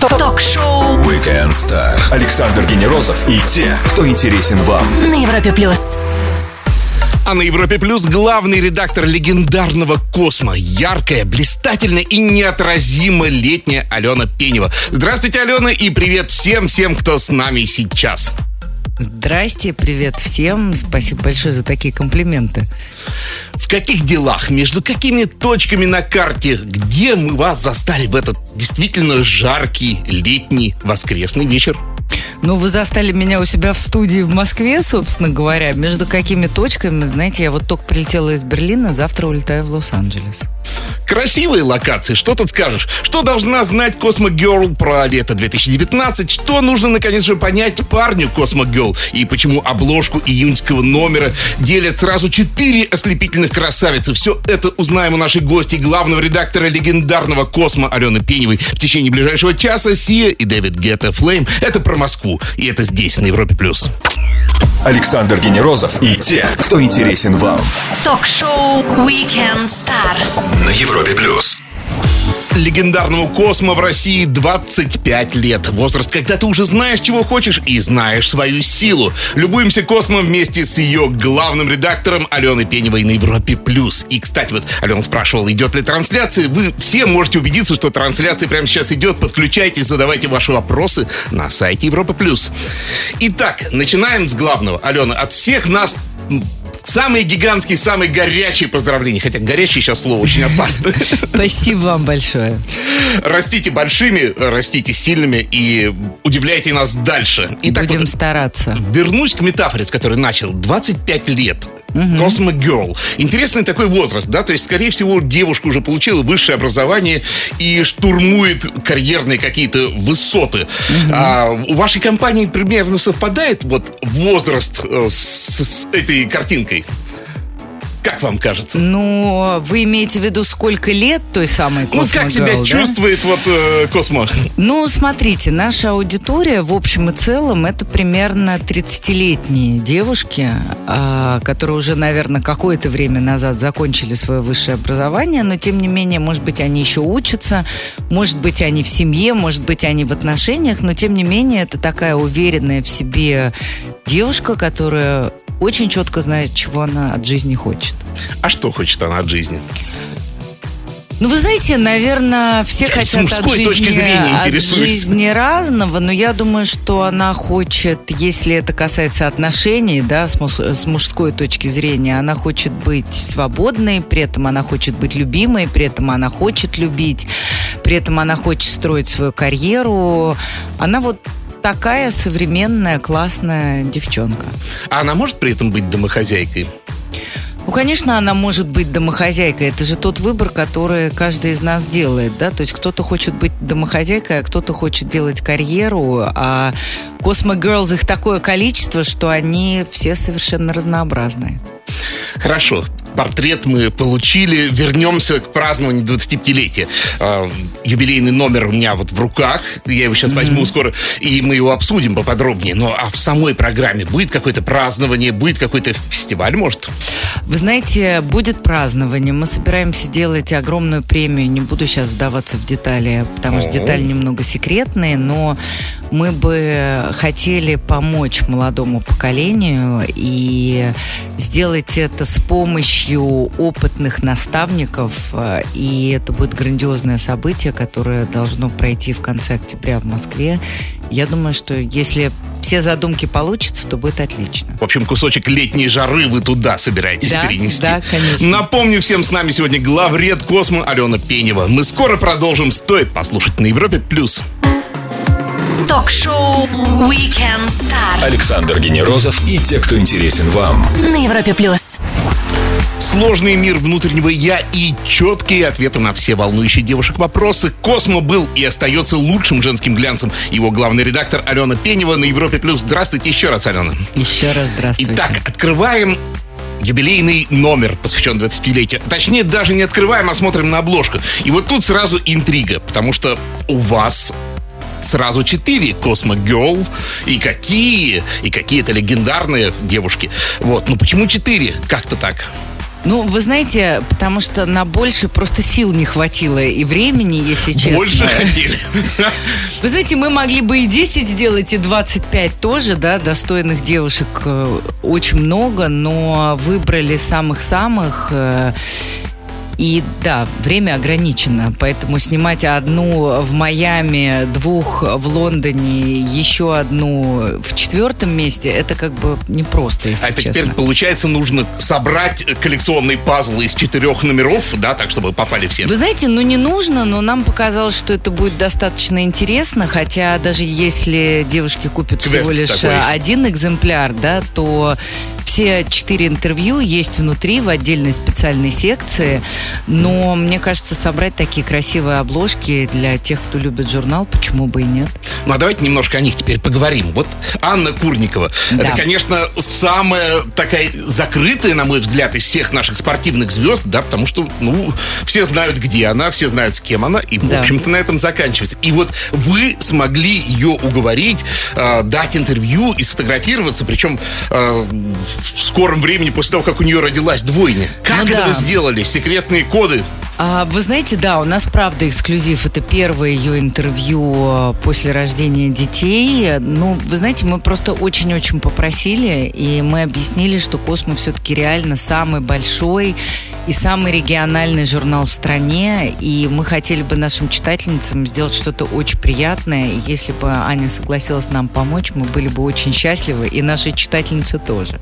Ток-шоу Weekend Star. Александр Генерозов и те, кто интересен вам. на Европе плюс. А на Европе Плюс главный редактор легендарного «Космо». Яркая, блистательная и неотразимо летняя Алена Пенева. Здравствуйте, Алена, и привет всем-всем, кто с нами сейчас. Здрасте, привет всем. Спасибо большое за такие комплименты. В каких делах, между какими точками на карте, где мы вас застали в этот действительно жаркий летний воскресный вечер? Ну, вы застали меня у себя в студии в Москве, собственно говоря. Между какими точками, знаете, я вот только прилетела из Берлина, завтра улетаю в Лос-Анджелес. Красивые локации, что тут скажешь? Что должна знать Cosmo Girl про лето 2019? Что нужно, наконец же, понять парню Cosmo Girl? И почему обложку июньского номера делят сразу четыре ослепительных красавицы? Все это узнаем у нашей гости, главного редактора легендарного Cosmo Алены Пеневой. В течение ближайшего часа Sia и David Guetta Flames. Это про Москву. И это здесь, на Европе+. плюс. Александр Генерозов и те, кто интересен вам. Ток-шоу Weekend Star. На Европе Плюс. Легендарному Космо в России 25 лет. Возраст, когда ты уже знаешь, чего хочешь и знаешь свою силу. Любуемся Космо вместе с ее главным редактором Аленой Пеневой на Европе+. плюс. И, кстати, вот Алена спрашивала, идет ли трансляция. Вы все можете убедиться, что трансляция прямо сейчас идет. Подключайтесь, задавайте ваши вопросы на сайте Европа+. плюс. Итак, начинаем с главного. Алена, от всех нас Самые гигантские, самые горячие поздравления. Хотя горячий сейчас слово очень опасно. Спасибо вам большое. Растите большими, растите сильными и удивляйте нас дальше. Итак, Будем вот стараться. Вернусь к метафоре, с которой начал. 25 лет. Cosmo Girl. Интересный такой возраст, да, то есть, скорее всего, девушка уже получила высшее образование и штурмует карьерные какие-то высоты. А, у вашей компании примерно совпадает вот возраст э, с, с этой картинкой? Как вам кажется? Ну, вы имеете в виду, сколько лет той самой Космо Ну, как себя Girl, чувствует вот э, Космо? Ну, смотрите, наша аудитория в общем и целом это примерно 30-летние девушки, э, которые уже, наверное, какое-то время назад закончили свое высшее образование, но тем не менее, может быть, они еще учатся, может быть, они в семье, может быть, они в отношениях, но тем не менее, это такая уверенная в себе девушка, которая очень четко знает, чего она от жизни хочет. А что хочет она от жизни? Ну, вы знаете, наверное, все Я хотят от жизни, зрения от жизни разного, но я думаю, что она хочет, если это касается отношений, да, с, с мужской точки зрения, она хочет быть свободной, при этом она хочет быть любимой, при этом она хочет любить, при этом она хочет строить свою карьеру. Она вот такая современная, классная девчонка. А она может при этом быть домохозяйкой? Ну, конечно, она может быть домохозяйкой. Это же тот выбор, который каждый из нас делает, да? То есть кто-то хочет быть домохозяйкой, а кто-то хочет делать карьеру, а Cosmo Girls их такое количество, что они все совершенно разнообразные. Хорошо, портрет мы получили. Вернемся к празднованию 25-летия. А, юбилейный номер у меня вот в руках. Я его сейчас возьму скоро, и мы его обсудим поподробнее. Но а в самой программе будет какое-то празднование, будет какой-то фестиваль, может? Вы знаете, будет празднование. Мы собираемся делать огромную премию. Не буду сейчас вдаваться в детали, потому что детали немного секретные, но мы бы хотели помочь молодому поколению и сделать это с помощью опытных наставников. э, И это будет грандиозное событие, которое должно пройти в конце октября в Москве. Я думаю, что если все задумки получатся, то будет отлично. В общем, кусочек летней жары вы туда собираетесь Да, перенести. да, конечно. Напомню всем, с нами сегодня главред Космо Алена Пенева. Мы скоро продолжим. Стоит послушать на Европе+. плюс. Ток-шоу Weekend Star. Александр Генерозов и те, кто интересен вам. На Европе плюс. Сложный мир внутреннего «я» и четкие ответы на все волнующие девушек вопросы. Космо был и остается лучшим женским глянцем. Его главный редактор Алена Пенева на Европе+. плюс. Здравствуйте еще раз, Алена. Еще раз здравствуйте. Итак, открываем юбилейный номер, посвящен 25-летию. Точнее, даже не открываем, а смотрим на обложку. И вот тут сразу интрига, потому что у вас сразу четыре Cosmo Girls. И какие? И какие-то легендарные девушки. Вот. Ну почему четыре? Как-то так. Ну, вы знаете, потому что на больше просто сил не хватило и времени, если честно. Больше хотели. Вы знаете, мы могли бы и 10 сделать, и 25 тоже, да, достойных девушек э, очень много, но выбрали самых-самых. Э, И да, время ограничено, поэтому снимать одну в Майами, двух в Лондоне, еще одну в четвертом месте, это как бы непросто, если А это честно. теперь, получается, нужно собрать коллекционный пазл из четырех номеров, да, так, чтобы попали все. Вы знаете, ну не нужно, но нам показалось, что это будет достаточно интересно, хотя даже если девушки купят Квест всего лишь такой. один экземпляр, да, то все четыре интервью есть внутри в отдельной специальной секции, но мне кажется, собрать такие красивые обложки для тех, кто любит журнал, почему бы и нет. Ну, а давайте немножко о них теперь поговорим. Вот Анна Курникова. Да. Это, конечно, самая такая закрытая, на мой взгляд, из всех наших спортивных звезд, да, потому что, ну, все знают, где она, все знают, с кем она, и, в Да. общем-то, на этом заканчивается. И вот вы смогли ее уговорить, э, дать интервью и сфотографироваться, причем э, в скором времени после того, как у нее родилась двойня. Как Ну это да. вы сделали? Секретные коды? А, вы знаете, да, у нас правда эксклюзив. Это первое ее интервью э, после рождения детей. Ну, вы знаете, мы просто очень-очень попросили, и мы объяснили, что Космо все-таки реально самый большой и самый региональный журнал в стране, и мы хотели бы нашим читательницам сделать что-то очень приятное. И если бы Аня согласилась нам помочь, мы были бы очень счастливы, и наши читательницы тоже.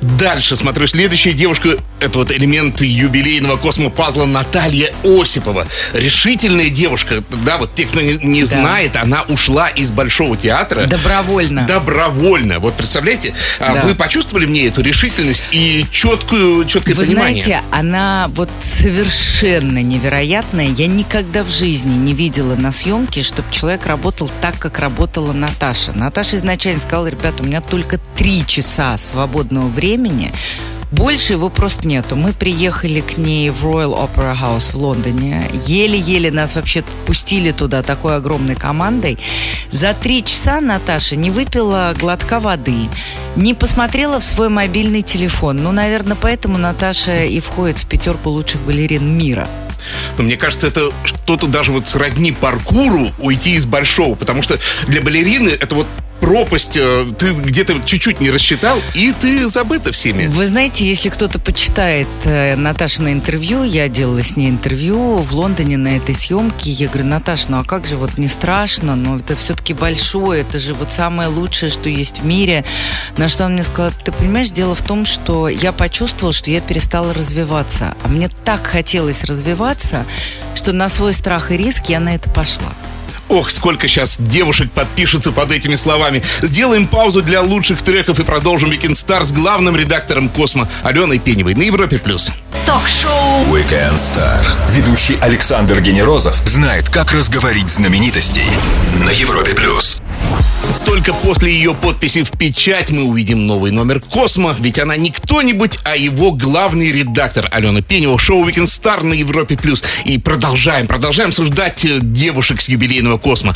Дальше смотрю, следующая девушка, это вот элемент юбилейного космопазла Наталья Осипова. Решительная девушка, да, вот те, кто не, не Да. знает, она ушла из Большого театра. Добровольно. Добровольно. Вот представляете, а Да. вы почувствовали в ней эту решительность и четкую, четкое Вы понимание? знаете, она вот совершенно невероятная. Я никогда в жизни не видела на съемке, чтобы человек работал так, как работала Наташа. Наташа изначально сказала, ребята, у меня только три часа свободного времени. Больше его просто нету. Мы приехали к ней в Royal Opera House в Лондоне. Еле-еле нас вообще пустили туда такой огромной командой. За три часа Наташа не выпила глотка воды, не посмотрела в свой мобильный телефон. Ну, наверное, поэтому Наташа и входит в пятерку лучших балерин мира. Но мне кажется, это что-то даже вот сродни паркуру уйти из большого, потому что для балерины это вот пропасть, э, ты где-то чуть-чуть не рассчитал, и ты забыта всеми. Вы знаете, если кто-то почитает э, Наташино интервью, я делала с ней интервью в Лондоне на этой съемке, я говорю, Наташа, ну а как же вот не страшно, но это все-таки большое, это же вот самое лучшее, что есть в мире. На что она мне сказала, ты понимаешь, дело в том, что я почувствовала, что я перестала развиваться, а мне так хотелось развиваться, что на свой страх и риск я на это пошла. Ох, сколько сейчас девушек подпишется под этими словами. Сделаем паузу для лучших треков и продолжим Weekend Star с главным редактором Космо Аленой Пеневой на Европе+. плюс. Ток-шоу Weekend Star. Ведущий Александр Генерозов знает, как разговорить знаменитостей на Европе плюс. Только после ее подписи в печать мы увидим новый номер Космо, ведь она не кто-нибудь, а его главный редактор Алена Пенева, шоу Weekend Star на Европе+. плюс. И продолжаем, продолжаем обсуждать э, девушек с юбилейного Космо.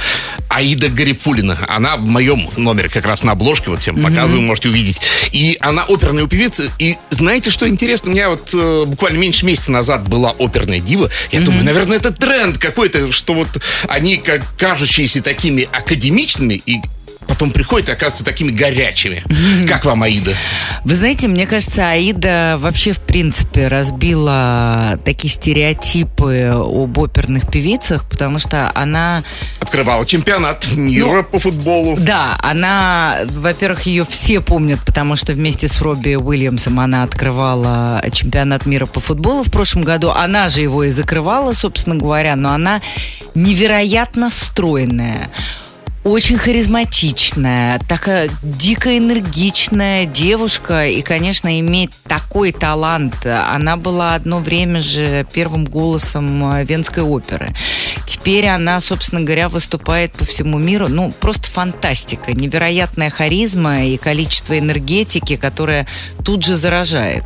Аида Гарифулина, она в моем номере как раз на обложке, вот всем показываю, можете увидеть. И она оперная певица, и знаете, что интересно? У меня вот э, буквально меньше месяца назад была оперная дива. Я думаю, наверное, это тренд какой-то, что вот они как кажущиеся такими академичными и потом приходят и оказываются такими горячими. Как вам, Аида? Вы знаете, мне кажется, Аида вообще, в принципе, разбила такие стереотипы об оперных певицах, потому что она, Открывала чемпионат мира по футболу. да, она, во-первых, ее все помнят, потому что вместе с Робби Уильямсом она открывала чемпионат мира по футболу в прошлом году. Она же его и закрывала, собственно говоря, но она невероятно стройная. Очень харизматичная, такая дико энергичная девушка. И, конечно, иметь такой талант. Она была одно время же первым голосом э, Венской оперы. Теперь она, собственно говоря, выступает по всему миру. Ну, просто фантастика. Невероятная харизма и количество энергетики, которая тут же заражает.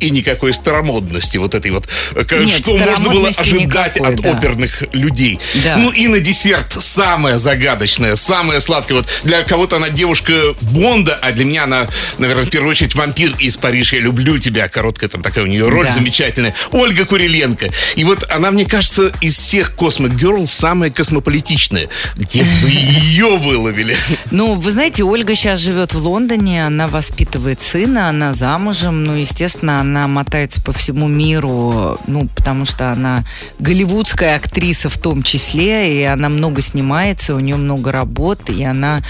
И никакой старомодности вот этой вот. э, Нет, что можно было ожидать никакой, от да. оперных людей. Да. Ну и на десерт самая загадочная симпатичная, самая сладкая. Вот для кого-то она девушка Бонда, а для меня она, наверное, в первую очередь вампир из Парижа. Я люблю тебя. Короткая там такая у нее роль Да. замечательная. Ольга Куриленко. И вот она, мне кажется, из всех Космо Герл самая космополитичная. Где вы ее выловили? Ну, вы знаете, Ольга сейчас живет в Лондоне, она воспитывает сына, она замужем, ну, естественно, она мотается по всему миру, ну, потому что она голливудская актриса в том числе, и она много снимается, у нее много работ, и она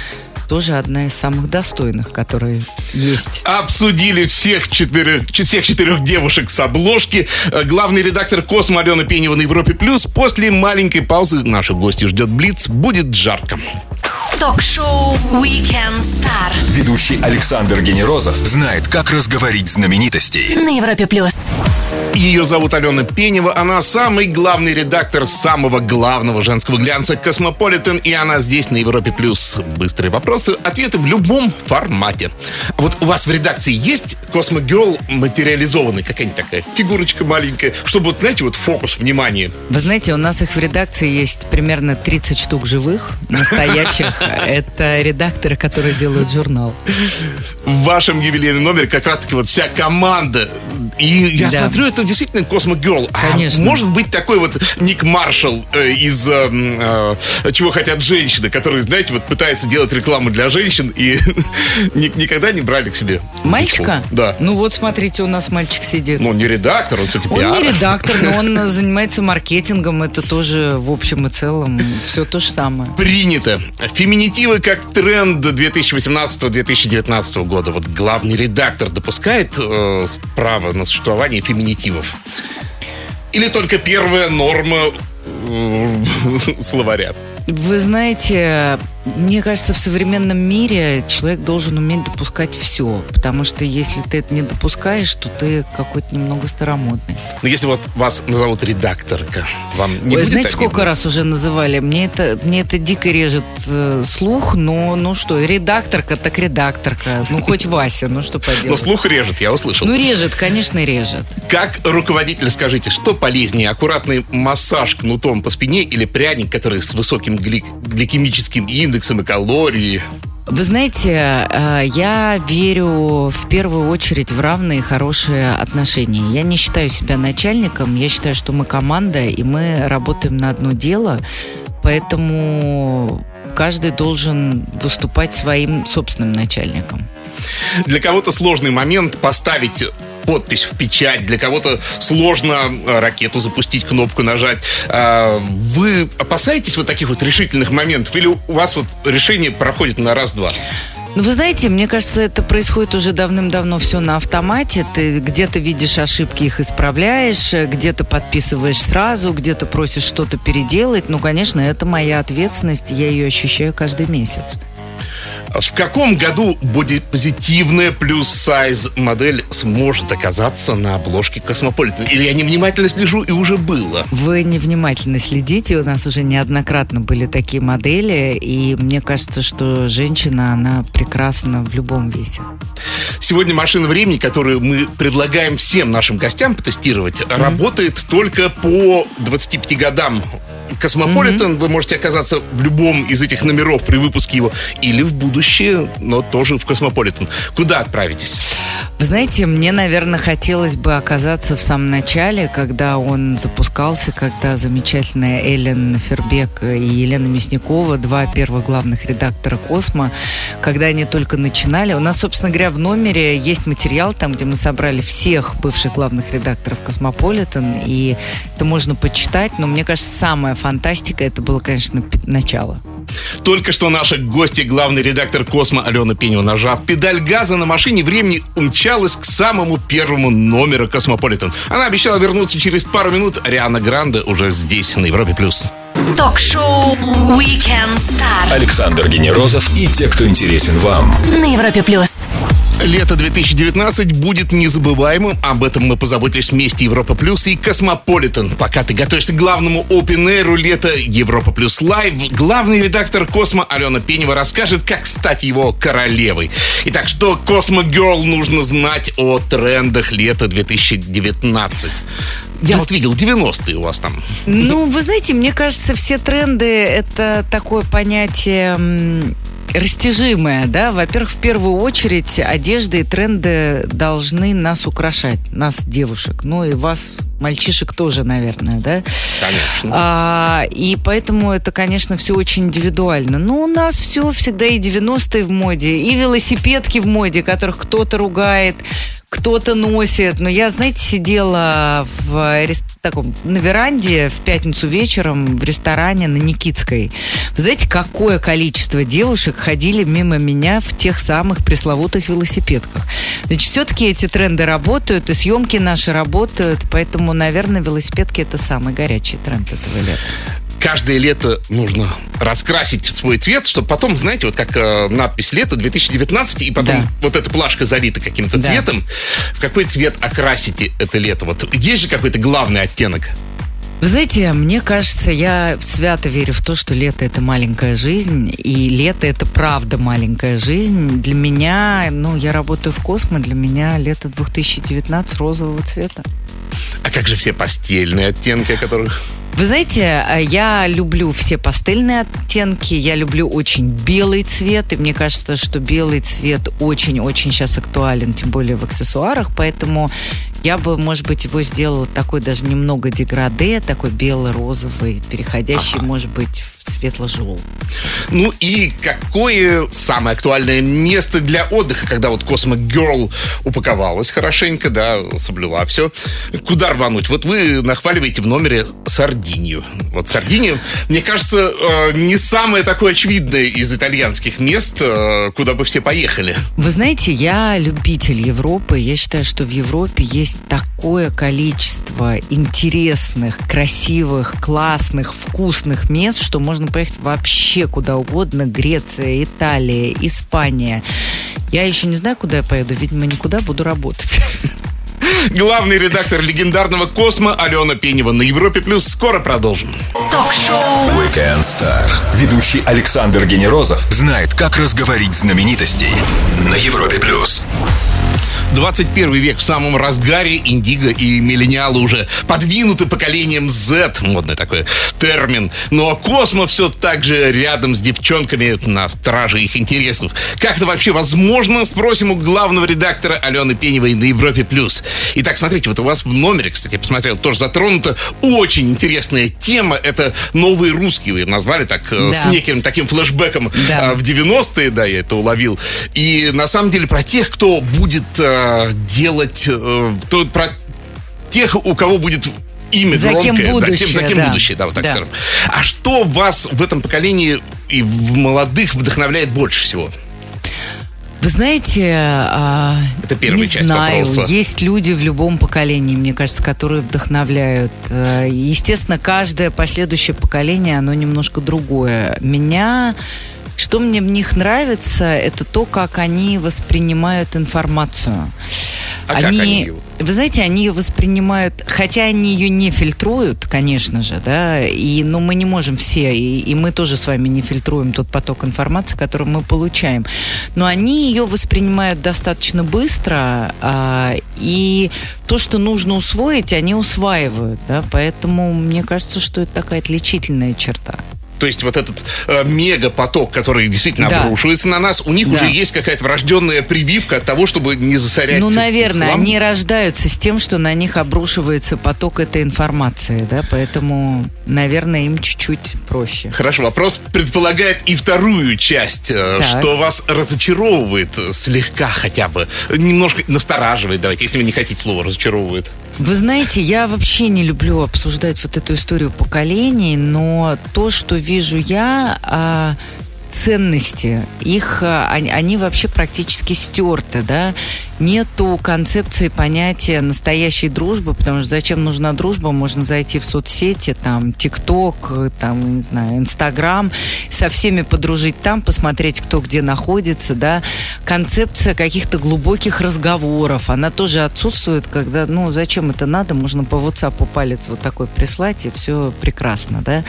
тоже одна из самых достойных, которые есть. Обсудили всех четырех, ч- всех четырех девушек с обложки. Э, Главный редактор Космо Алена Пенева на Европе Плюс. После маленькой паузы наших гостей ждет Блиц. Будет жарко. Ток-шоу Weekend Star Ведущий Александр Генерозов знает, как разговорить знаменитостей. на Европе плюс. Ее зовут Алена Пенева. Она самый главный редактор самого главного женского глянца «Космополитен». И она здесь, на Европе+. плюс. Быстрые вопросы, ответы в любом формате. Вот у вас в редакции есть Cosmo Girl материализованный? Какая-нибудь такая фигурочка маленькая? Чтобы, вот, знаете, вот фокус внимания. Вы знаете, у нас их в редакции есть примерно 30 штук живых, настоящих. Это редакторы, которые делают журнал. В вашем юбилейном номере как раз-таки вот вся команда. И я Да. смотрю, это действительно Космо Герл. А Конечно. может быть такой вот Ник Маршалл э, из э, м, э, «Чего хотят женщины», который, знаете, вот пытается делать рекламу для женщин и ни- никогда не брали к себе. Мальчика? Да. Ну вот, смотрите, у нас мальчик сидит. Ну, не редактор, он все-таки Он не редактор, но он занимается маркетингом. Это тоже в общем и целом все то же самое. Принято. Феминитивы как тренд 2018-2019 года. Вот главный редактор допускает э, право на существование феминитивов? Или только первая норма э, словаря? Вы знаете, мне кажется, в современном мире человек должен уметь допускать все. Потому что если ты это не допускаешь, то ты какой-то немного старомодный. Но если вот вас назовут редакторка, вам не Ой, будет знаете, обидно? сколько раз уже называли? Мне это, мне это дико режет э, слух, но ну что, редакторка так редакторка. Ну хоть Вася, ну что Но поделать. слух режет, я услышал. Ну режет, конечно, режет. Как руководитель скажите, что полезнее, аккуратный массаж кнутом по спине или пряник, который с высоким глик- гликемическим индексом и калории? Вы знаете, э, я верю в первую очередь в равные хорошие отношения. Я не считаю себя начальником, я считаю, что мы команда, и мы работаем на одно дело, поэтому каждый должен выступать своим собственным начальником. Для кого-то сложный момент поставить подпись в печать, для кого-то сложно э, ракету запустить, кнопку нажать. А, Вы опасаетесь вот таких вот решительных моментов? Или у вас вот решение проходит на раз-два? Ну, вы знаете, мне кажется, это происходит уже давным-давно все на автомате. Ты где-то видишь ошибки, их исправляешь, где-то подписываешь сразу, где-то просишь что-то переделать. Ну, конечно, это моя ответственность, я ее ощущаю каждый месяц. В каком году бодипозитивная плюс-сайз модель сможет оказаться на обложке Космополитен? Или я невнимательно слежу и уже было? Вы невнимательно следите, у нас уже неоднократно были такие модели, и мне кажется, что женщина, она прекрасна в любом весе. Сегодня машина времени, которую мы предлагаем всем нашим гостям потестировать, работает только по 25 годам. Космополитен, вы можете оказаться в любом из этих номеров при выпуске его, или в будущее, но тоже в Космополитен. Куда отправитесь? Вы знаете, мне, наверное, хотелось бы оказаться в самом начале, когда он запускался, когда замечательная Эллен Фербек и Елена Мясникова, два первых главных редактора «Космо», когда они только начинали. У нас, собственно говоря, в номере есть материал, там, где мы собрали всех бывших главных редакторов «Космополитен», и это можно почитать, но мне кажется, самая фантастика, это было, конечно, начало. Только что наша гостья, главный редактор Космо Алена Пенева, нажав педаль газа на машине времени, умчалась к самому первому номеру Космополитен. Она обещала вернуться через пару минут. Ариана Гранде уже здесь, на Европе+. плюс. Ток-шоу Weekend Star Александр Генерозов и те, кто интересен вам. на Европе плюс. Лето 2019 будет незабываемым. Об этом мы позаботились вместе Европа Плюс и Космополитен. Пока ты готовишься к главному Open Air лета Европа Плюс Live, главный редактор Космо Алена Пенева расскажет, как стать его королевой. Итак, что Космо Girl нужно знать о трендах лета 2019? Я вот видел 90-е у вас там. Ну, вы знаете, мне кажется, все тренды это такое понятие растяжимое, да. Во-первых, в первую очередь одежда и тренды должны нас украшать, нас, девушек, ну и вас, мальчишек тоже, наверное, да? Конечно. А, и поэтому это, конечно, все очень индивидуально. Но у нас все всегда и 90-е в моде, и велосипедки в моде, которых кто-то ругает, кто-то носит. Но я, знаете, сидела в таком, на веранде в пятницу вечером в ресторане на Никитской. Вы знаете, какое количество девушек ходили мимо меня в тех самых пресловутых велосипедках. Значит, все-таки эти тренды работают, и съемки наши работают, поэтому, наверное, велосипедки это самый горячий тренд этого лета каждое лето нужно раскрасить свой цвет, чтобы потом, знаете, вот как э, надпись «Лето 2019», и потом да. вот эта плашка залита каким-то да. цветом. В какой цвет окрасите это лето? Вот есть же какой-то главный оттенок? Вы знаете, мне кажется, я свято верю в то, что лето это маленькая жизнь, и лето это правда маленькая жизнь. Для меня, ну, я работаю в Космо, для меня лето 2019 розового цвета. А как же все постельные оттенки, о которых вы знаете, э, я люблю все пастельные оттенки, я люблю очень белый цвет, и мне кажется, что белый цвет очень-очень сейчас актуален, тем более в аксессуарах, поэтому я бы, может быть, его сделала такой даже немного деграде, такой бело-розовый, переходящий, ага. может быть, в светло-желтый. Ну и какое самое актуальное место для отдыха, когда вот Cosmo Girl упаковалась хорошенько, да, соблюла все. Куда рвануть? Вот вы нахваливаете в номере Сардинию. Вот Сардиния, мне кажется, э, не самое такое очевидное из итальянских мест, э, куда бы все поехали. Вы знаете, я любитель Европы. Я считаю, что в Европе есть есть такое количество интересных, красивых, классных, вкусных мест, что можно поехать вообще куда угодно. Греция, Италия, Испания. Я еще не знаю, куда я поеду. Видимо, никуда буду работать. Главный редактор легендарного Космо Алена Пенева на Европе Плюс. Скоро продолжим. Ток-шоу Weekend Star. Ведущий Александр Генерозов знает, как разговорить знаменитостей на Европе Плюс. 21 век в самом разгаре, индиго и миллениалы уже подвинуты поколением Z, модный такой термин. Но ну, а Космо все так же рядом с девчонками на страже их интересов. Как это вообще возможно? Спросим у главного редактора Алены Пеневой на Европе+. плюс. Итак, смотрите, вот у вас в номере, кстати, посмотрел, тоже затронута очень интересная тема. Это новые русские, вы назвали так, э, да. с неким таким флешбеком да. Э, в 90-е, да, я это уловил. И на самом деле про тех, кто будет э, делать э, то, про тех, у кого будет имя за громкое, кем будущее, да, тем, за кем да. будущее, да, вот так да. скажем. А что вас в этом поколении и в молодых вдохновляет больше всего? Вы знаете, а, это первая не часть знаю, вопроса. есть люди в любом поколении, мне кажется, которые вдохновляют. Э, естественно, каждое последующее поколение, оно немножко другое. Меня что мне в них нравится, это то, как они воспринимают информацию. А они, как они Вы знаете, они ее воспринимают, хотя они ее не фильтруют, конечно же, да, и, но мы не можем все, и, и мы тоже с вами не фильтруем тот поток информации, который мы получаем. Но они ее воспринимают достаточно быстро, а, и то, что нужно усвоить, они усваивают, да, поэтому мне кажется, что это такая отличительная черта. То есть вот этот э, мегапоток, который действительно да. обрушивается на нас, у них да. уже есть какая-то врожденная прививка от того, чтобы не засорять. Ну, наверное, хлам. они рождаются с тем, что на них обрушивается поток этой информации, да, поэтому, наверное, им чуть-чуть проще. Хорошо, вопрос предполагает и вторую часть, э, так. что вас разочаровывает слегка хотя бы, немножко настораживает, давайте, если вы не хотите слово разочаровывает. Вы знаете, я вообще не люблю обсуждать вот эту историю поколений, но то, что вижу я, а, ценности, их, а, они, они вообще практически стерты, да. Нету концепции понятия настоящей дружбы, потому что зачем нужна дружба, можно зайти в соцсети, там, ТикТок, там, не знаю, Инстаграм, со всеми подружить там, посмотреть, кто где находится, да. Концепция каких-то глубоких разговоров, она тоже отсутствует, когда, ну, зачем это надо, можно по WhatsApp палец вот такой прислать, и все прекрасно, да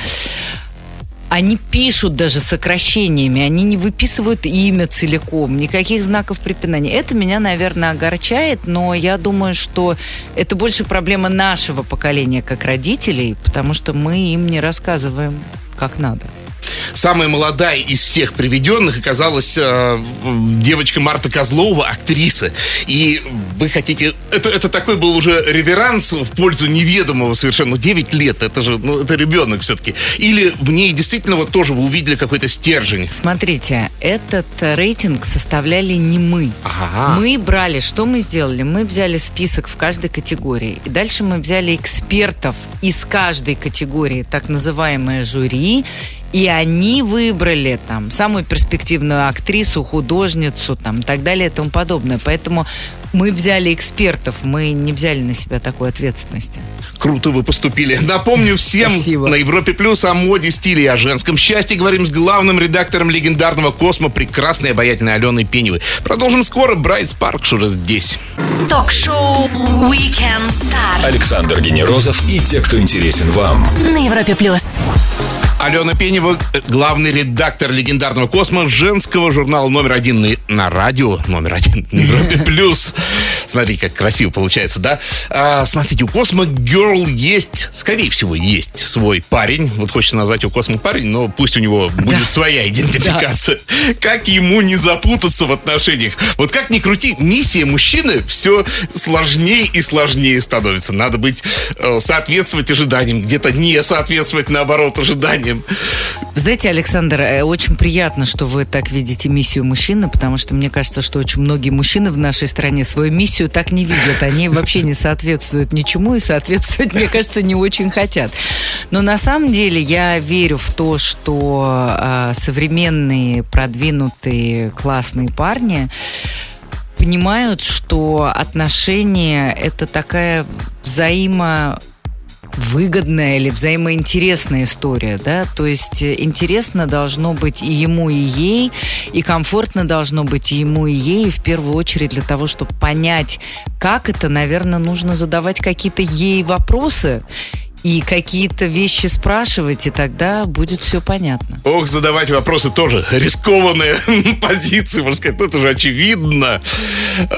они пишут даже сокращениями, они не выписывают имя целиком, никаких знаков препинания. Это меня, наверное, огорчает, но я думаю, что это больше проблема нашего поколения как родителей, потому что мы им не рассказываем, как надо. Самая молодая из всех приведенных оказалась э, девочка Марта Козлова, актриса. И вы хотите... Это, это такой был уже реверанс в пользу неведомого совершенно. Ну, 9 лет, это же ну, это ребенок все-таки. Или в ней действительно вот тоже вы увидели какой-то стержень? Смотрите, этот рейтинг составляли не мы. Ага. Мы брали, что мы сделали? Мы взяли список в каждой категории. И дальше мы взяли экспертов из каждой категории, так называемое жюри, и они выбрали там самую перспективную актрису, художницу, там и так далее и тому подобное. Поэтому мы взяли экспертов, мы не взяли на себя такой ответственности. Круто вы поступили. Напомню всем Спасибо. на Европе Плюс о моде, стиле и о женском счастье. Говорим с главным редактором легендарного Космо, прекрасной обаятельной Аленой Пеневой. Продолжим скоро. Брайт Спаркс уже здесь. Ток-шоу Weekend Star Александр Генерозов и те, кто интересен вам. на Европе плюс. Алена Пенева, главный редактор легендарного Космо, женского журнала номер один на, радио, номер один Плюс. Смотри, как красиво получается, да? А, смотрите, у Космо Girl есть, скорее всего, есть свой парень. Вот хочется назвать его Космо парень, но пусть у него будет своя идентификация. Как ему не запутаться в отношениях? Вот как ни крути, миссия мужчины все сложнее и сложнее становится. Надо быть, э, соответствовать ожиданиям, где-то не соответствовать, наоборот, ожиданиям. Знаете, Александр, э, очень приятно, что вы так видите миссию мужчины, потому что мне кажется, что очень многие мужчины в нашей стране свою миссию так не видят. Они вообще не соответствуют ничему и соответствовать, мне кажется, не очень хотят. Но на самом деле я верю в то, что э, современные, продвинутые, классные парни понимают, что отношения это такая взаимо выгодная или взаимоинтересная история, да, то есть э, интересно должно быть и ему, и ей, и комфортно должно быть и ему, и ей, и в первую очередь для того, чтобы понять, как это, наверное, нужно задавать какие-то ей вопросы и какие-то вещи спрашивать, и тогда будет все понятно. Ох, задавать вопросы тоже рискованные позиции, можно сказать, ну это же очевидно.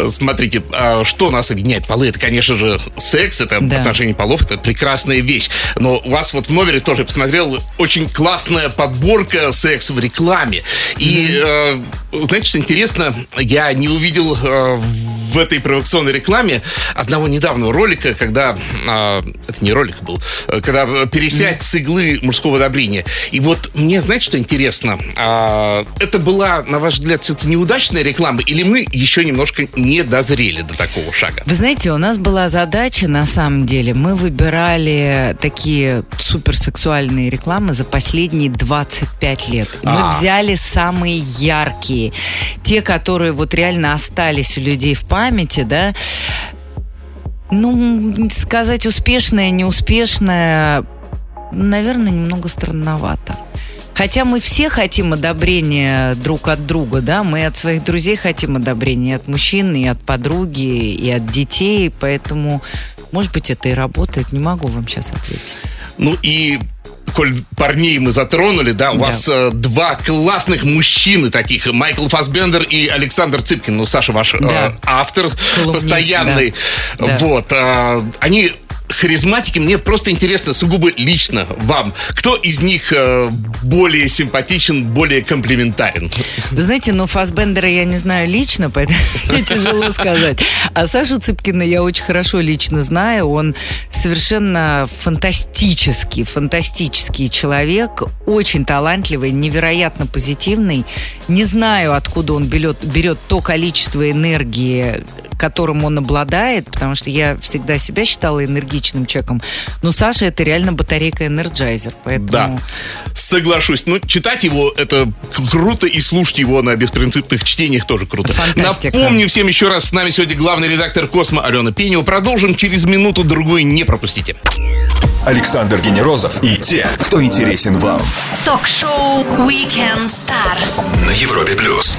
Смотрите, а что нас объединяет? Полы, это, конечно же, секс, это Да. отношение полов, это прекрасная вещь. Но у вас вот в номере тоже посмотрел очень классная подборка секса в рекламе. И э, знаете, что интересно? Я не увидел э, в этой провокационной рекламе одного недавнего ролика, когда а, это не ролик был, э, когда э, пересядь с иглы мужского одобрения. И вот мне, знаете, что интересно? А, это была, на ваш взгляд, все-таки неудачная реклама, или мы еще немножко не дозрели до такого шага? Вы знаете, у нас была задача, на самом деле, мы выбирали такие суперсексуальные рекламы за последние 25 лет. Мы А. взяли самые яркие, те, которые вот реально остались у людей в памяти, да. Ну, сказать успешное, неуспешное, наверное, немного странновато. Хотя мы все хотим одобрения друг от друга, да, мы от своих друзей хотим одобрения и от мужчин, и от подруги, и от детей, поэтому, может быть, это и работает, не могу вам сейчас ответить. Ну и коль парней мы затронули, да, у Да. вас э, два классных мужчины таких, Майкл Фасбендер и Александр Цыпкин. Ну, Саша ваш э, Да. автор Колумнист, постоянный. Да. Вот. э, они харизматики. Мне просто интересно, сугубо лично вам, кто из них э, более симпатичен, более комплиментарен? Вы знаете, ну, Фасбендера я не знаю лично, поэтому тяжело сказать. А Сашу Цыпкина я очень хорошо лично знаю. Он совершенно фантастический, фантастический человек, очень талантливый, невероятно позитивный. Не знаю, откуда он берет, берет то количество энергии, которым он обладает, потому что я всегда себя считала энергичным человеком, но Саша это реально батарейка Energizer, поэтому... Да, соглашусь. Ну, читать его это круто, и слушать его на беспринципных чтениях тоже круто. Фантастика. Напомню всем еще раз, с нами сегодня главный редактор Космо Алена Пенева. Продолжим через минуту-другую, не пропустите. Александр Генерозов и те, кто интересен вам. Ток-шоу Weekend Star. На Европе плюс.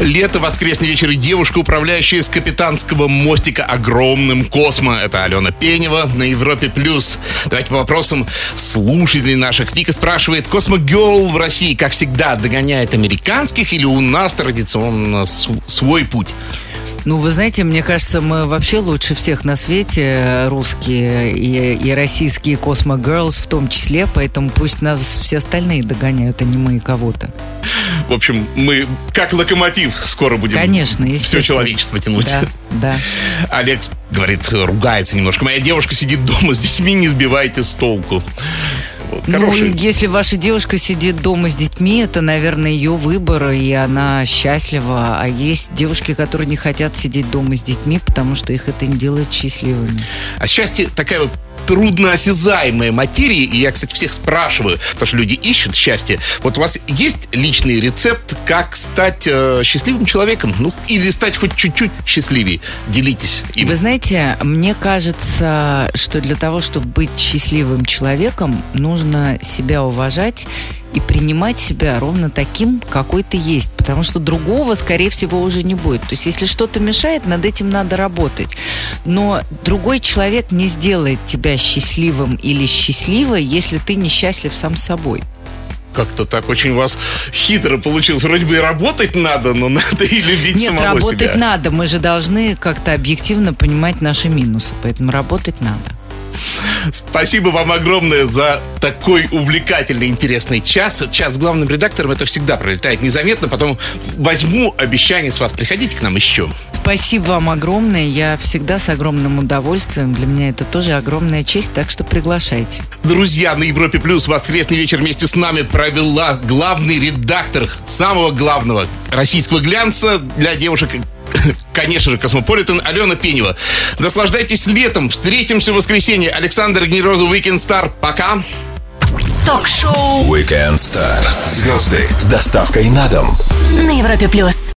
Лето, воскресный вечер и девушка, управляющая с капитанского мостика огромным космо. Это Алена Пенева на Европе плюс. Давайте по вопросам слушателей наших. Вика спрашивает, Космо Герл в России, как всегда, догоняет американских или у нас традиционно свой путь? Ну, вы знаете, мне кажется, мы вообще лучше всех на свете, русские и, и российские Cosmo Girls в том числе, поэтому пусть нас все остальные догоняют, а не мы кого-то. В общем, мы как локомотив скоро будем Конечно, все человечество тянуть. Да, да. Олег говорит, ругается немножко. Моя девушка сидит дома с детьми, не сбивайте с толку. Хороший. Ну, если ваша девушка сидит дома с детьми, это, наверное, ее выбор, и она счастлива. А есть девушки, которые не хотят сидеть дома с детьми, потому что их это не делает счастливыми. А счастье такая вот трудноосязаемая материя, и я, кстати, всех спрашиваю, потому что люди ищут счастье. Вот у вас есть личный рецепт, как стать э, счастливым человеком? Ну, или стать хоть чуть-чуть счастливее? Делитесь им. Вы знаете, мне кажется, что для того, чтобы быть счастливым человеком, нужно себя уважать и принимать себя ровно таким, какой ты есть. Потому что другого, скорее всего, уже не будет. То есть, если что-то мешает, над этим надо работать. Но другой человек не сделает тебя счастливым или счастливой, если ты несчастлив сам собой как-то так очень у вас хитро получилось. Вроде бы и работать надо, но надо и любить Нет, самого работать себя. надо. Мы же должны как-то объективно понимать наши минусы. Поэтому работать надо. Спасибо вам огромное за такой увлекательный, интересный час. Час с главным редактором это всегда пролетает незаметно. Потом возьму обещание с вас. Приходите к нам еще. Спасибо вам огромное. Я всегда с огромным удовольствием. Для меня это тоже огромная честь, так что приглашайте. Друзья, на Европе Плюс воскресный вечер вместе с нами провела главный редактор самого главного российского глянца для девушек конечно же, Космополитен, Алена Пенева. Наслаждайтесь летом. Встретимся в воскресенье. Александр Генерозов, Weekend Star. Пока. Ток-шоу Weekend Star. Звезды с доставкой на дом. на Европе плюс.